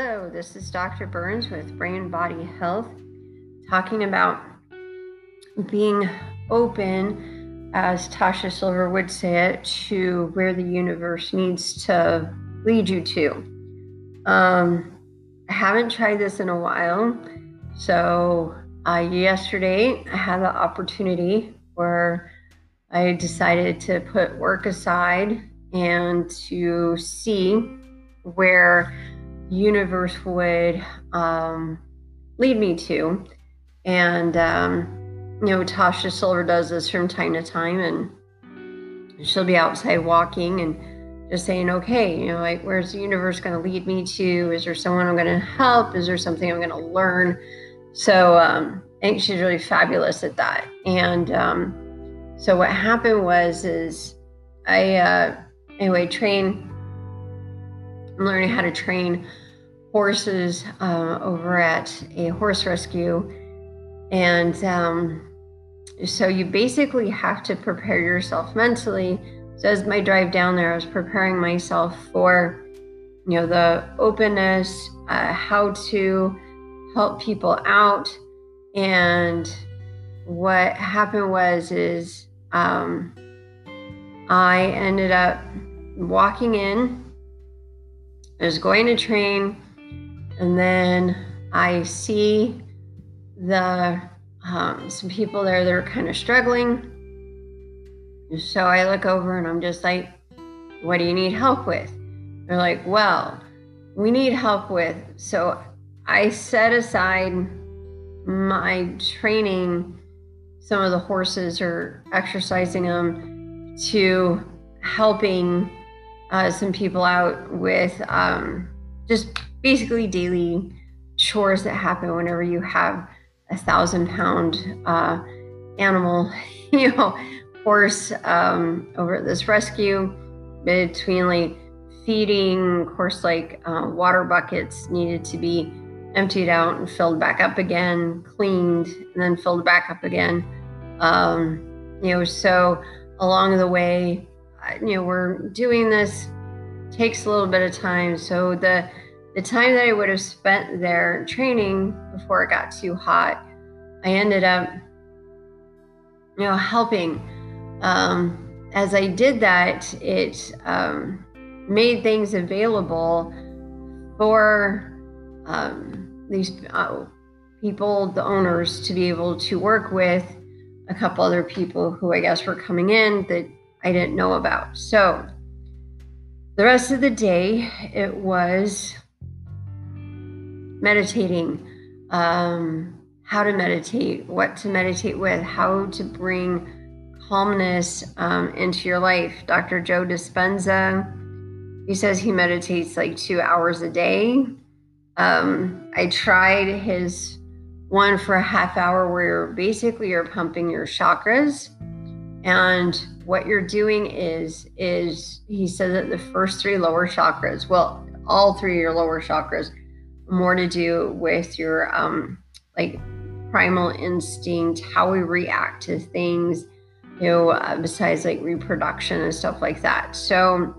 Hello, this is Dr. Burns with Brain Body Health, talking about being open, as Tosha Silver would say it, to where the universe needs to lead you to. Um, I haven't tried this in a while, so uh, yesterday I had the opportunity where I decided to put work aside and to see where universe would um, lead me to. And, um, you know, Tosha Silver does this from time to time, and she'll be outside walking and just saying, okay, you know, like, where's the universe going to lead me to? Is there someone I'm going to help? Is there something I'm going to learn? So um, I think she's really fabulous at that. And um, so what happened was, is I, uh, anyway, train learning how to train horses uh, over at a horse rescue. And um, so you basically have to prepare yourself mentally. So as my drive down there, I was preparing myself for, you know, the openness, uh, how to help people out. And what happened was, is um, I ended up walking in I was going to train, and then I see the um, some people there that are kind of struggling. So I look over and I'm just like, "What do you need help with?" They're like, "Well, we need help with." So I set aside my training. Some of the horses are exercising them to helping uh, some people out with um, just basically daily chores that happen whenever you have a thousand pound uh, animal, you know, horse um, over at this rescue between like feeding, of course, like uh, water buckets needed to be emptied out and filled back up again, cleaned, and then filled back up again. Um, you know, so along the way, you know, we're doing this takes a little bit of time. So the the time that I would have spent there training before it got too hot, I ended up, you know, helping. Um, as I did that, it um, made things available for um, these uh, people, the owners, to be able to work with a couple other people who I guess were coming in that I didn't know about. So the rest of the day, it was meditating, um, how to meditate, what to meditate with, how to bring calmness um, into your life. Dr. Joe Dispenza, he says he meditates like two hours a day. Um, I tried his one for a half hour where basically you're pumping your chakras and what you're doing is is he said that the first three lower chakras well all three of your lower chakras more to do with your um like primal instinct how we react to things you know uh, besides like reproduction and stuff like that. So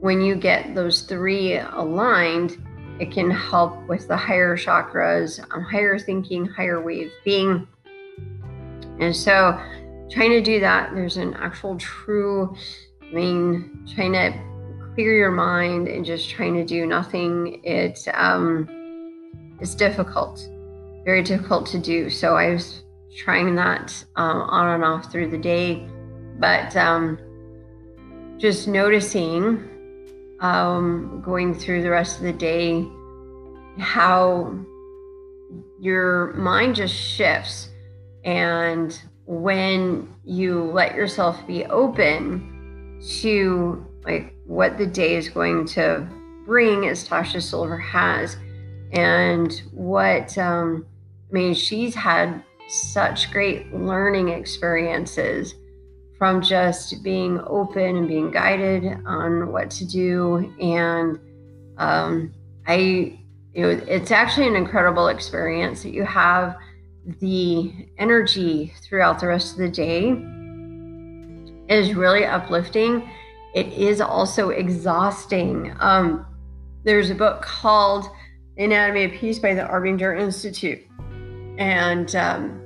when you get those three aligned it can help with the higher chakras um, higher thinking higher way of being. And so trying to do that, there's an actual true, I mean, trying to clear your mind and just trying to do nothing. It um, it's difficult, very difficult to do. So I was trying that um, on and off through the day, but um, just noticing um, going through the rest of the day how your mind just shifts and when you let yourself be open to like what the day is going to bring as tosha silver has and what um, i mean she's had such great learning experiences from just being open and being guided on what to do. And um, i you know it's actually an incredible experience that you have the energy throughout the rest of the day is really uplifting. It is also exhausting. Um, there's a book called Anatomy of Peace by the Arbinger Institute. And um,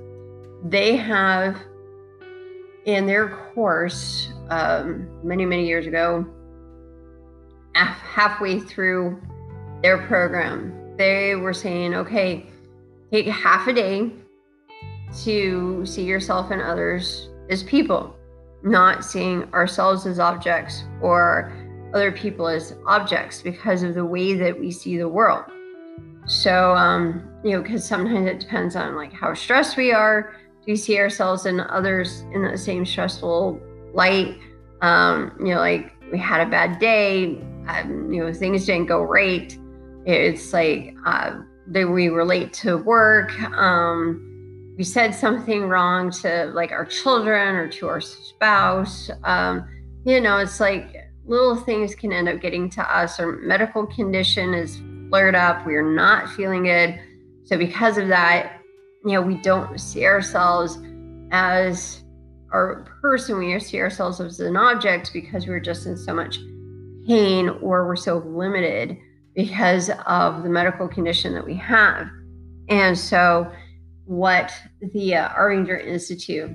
they have in their course um, many, many years ago, halfway through their program, they were saying, okay, take half a day to see yourself and others as people, not seeing ourselves as objects or other people as objects because of the way that we see the world. So, um, you know, because sometimes it depends on like how stressed we are. Do we see ourselves and others in the same stressful light? Um, you know, like we had a bad day, um, you know, things didn't go right. It's like uh, that we relate to work. Um, we said something wrong to like our children or to our spouse. Um, you know, it's like little things can end up getting to us. Our medical condition is flared up. We are not feeling good. So because of that, you know, we don't see ourselves as our person. We see ourselves as an object because we're just in so much pain or we're so limited because of the medical condition that we have. And so, what the uh, Arbinger Institute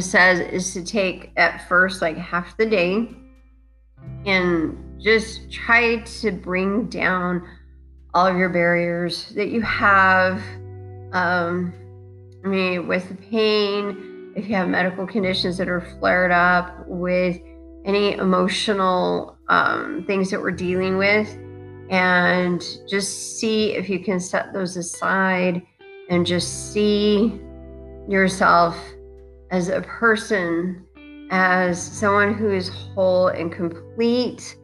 says is to take at first like half the day and just try to bring down all of your barriers that you have. Um, I mean, with the pain, if you have medical conditions that are flared up, with any emotional um, things that we're dealing with, and just see if you can set those aside and just see yourself as a person, as someone who is whole and complete.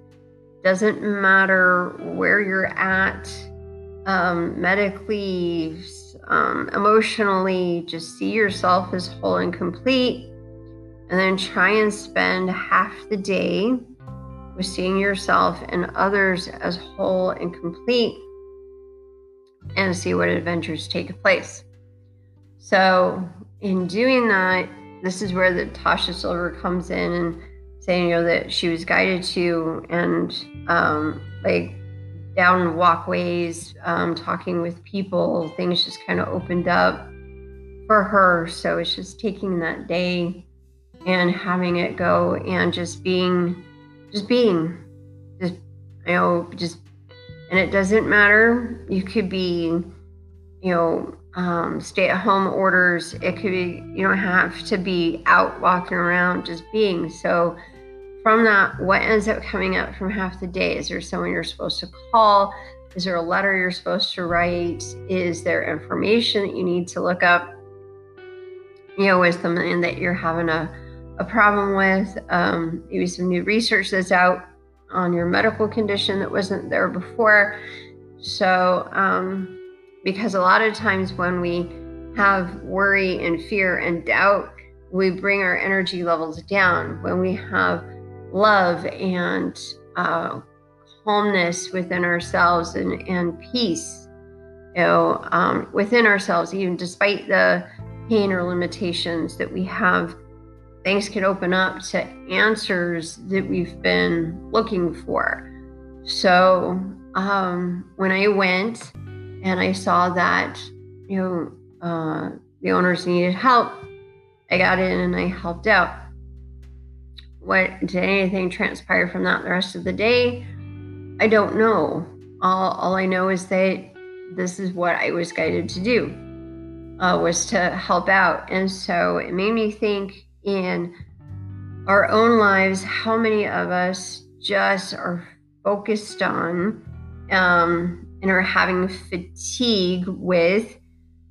Doesn't matter where you're at um, medically, um, emotionally, just see yourself as whole and complete. And then try and spend half the day with seeing yourself and others as whole and complete and see what adventures take place. So, in doing that, this is where the Tosha Silver comes in and saying, you know, that she was guided to and um, like down walkways, um, talking with people, things just kind of opened up for her. So it's just taking that day and having it go and just being just being just you know just and it doesn't matter. You could be you know um, stay at home orders. It could be you don't have to be out walking around just being. So from that what ends up coming up from half the day? Is there someone you're supposed to call? Is there a letter you're supposed to write? Is there information that you need to look up you know with something that you're having a a problem with, um, maybe some new research that's out on your medical condition that wasn't there before. So, um, because a lot of times when we have worry and fear and doubt, we bring our energy levels down. When we have love and uh, calmness within ourselves and, and peace, you know, um, within ourselves, even despite the pain or limitations that we have things can open up to answers that we've been looking for. So um, when I went and I saw that, you know, uh, the owners needed help, I got in and I helped out. What did anything transpire from that the rest of the day? I don't know. All, all I know is that this is what I was guided to do, uh, was to help out. And so it made me think in our own lives, how many of us just are focused on um, and are having fatigue with,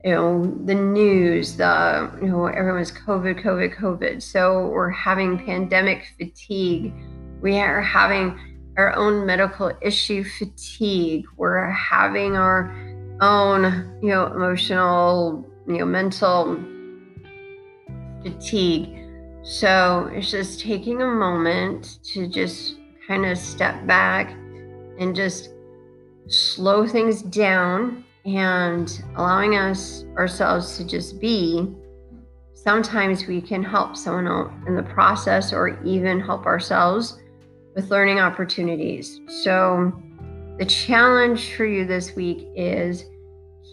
you know, the news, the, you know, everyone's COVID, COVID, COVID. So we're having pandemic fatigue. We are having our own medical issue fatigue. We're having our own, you know, emotional, you know, mental fatigue. So it's just taking a moment to just kind of step back and just slow things down and allowing us ourselves to just be. Sometimes we can help someone else in the process or even help ourselves with learning opportunities. So The challenge for you this week is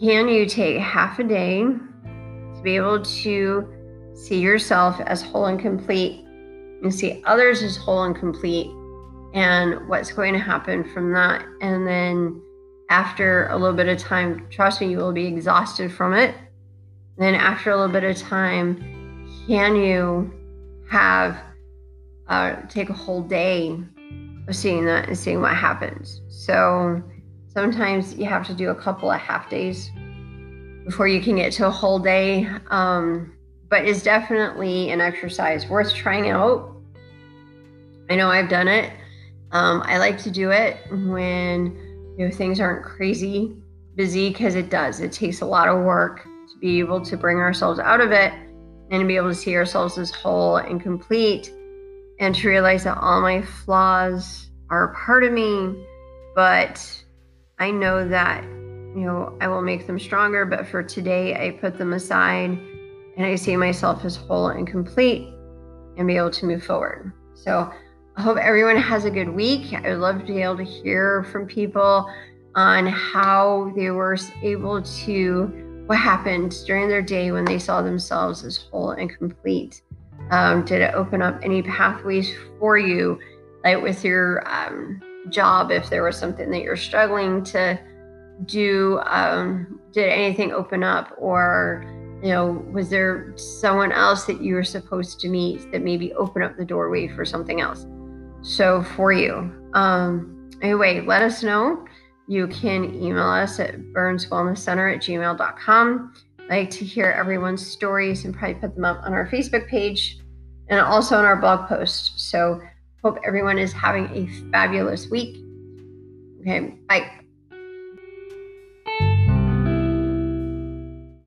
can you take half a day to be able to see yourself as whole and complete and see others as whole and complete and what's going to happen from that? And then after a little bit of time, trust me, you will be exhausted from it. Then after a little bit of time, can you have uh, take a whole day of seeing that and seeing what happens? So sometimes you have to do a couple of half days before you can get to a whole day. Um, but it's definitely an exercise worth trying out. I know I've done it. Um, I like to do it when you know things aren't crazy busy because it does. It takes a lot of work to be able to bring ourselves out of it and to be able to see ourselves as whole and complete and to realize that all my flaws are part of me, but I know that you know I will make them stronger. But for today, I put them aside and I see myself as whole and complete and be able to move forward. So I hope everyone has a good week. I would love to be able to hear from people on how they were able to, what happened during their day when they saw themselves as whole and complete. Um, did it open up any pathways for you, like with your um, job, if there was something that you're struggling to do? Um, did anything open up? Or, you know, was there someone else that you were supposed to meet that maybe open up the doorway for something else? so for you. Um, anyway, let us know. You can email us at burnswellnesscenter at gmail.com. I like to hear everyone's stories and probably put them up on our Facebook page and also on our blog post. So hope everyone is having a fabulous week. Okay, bye.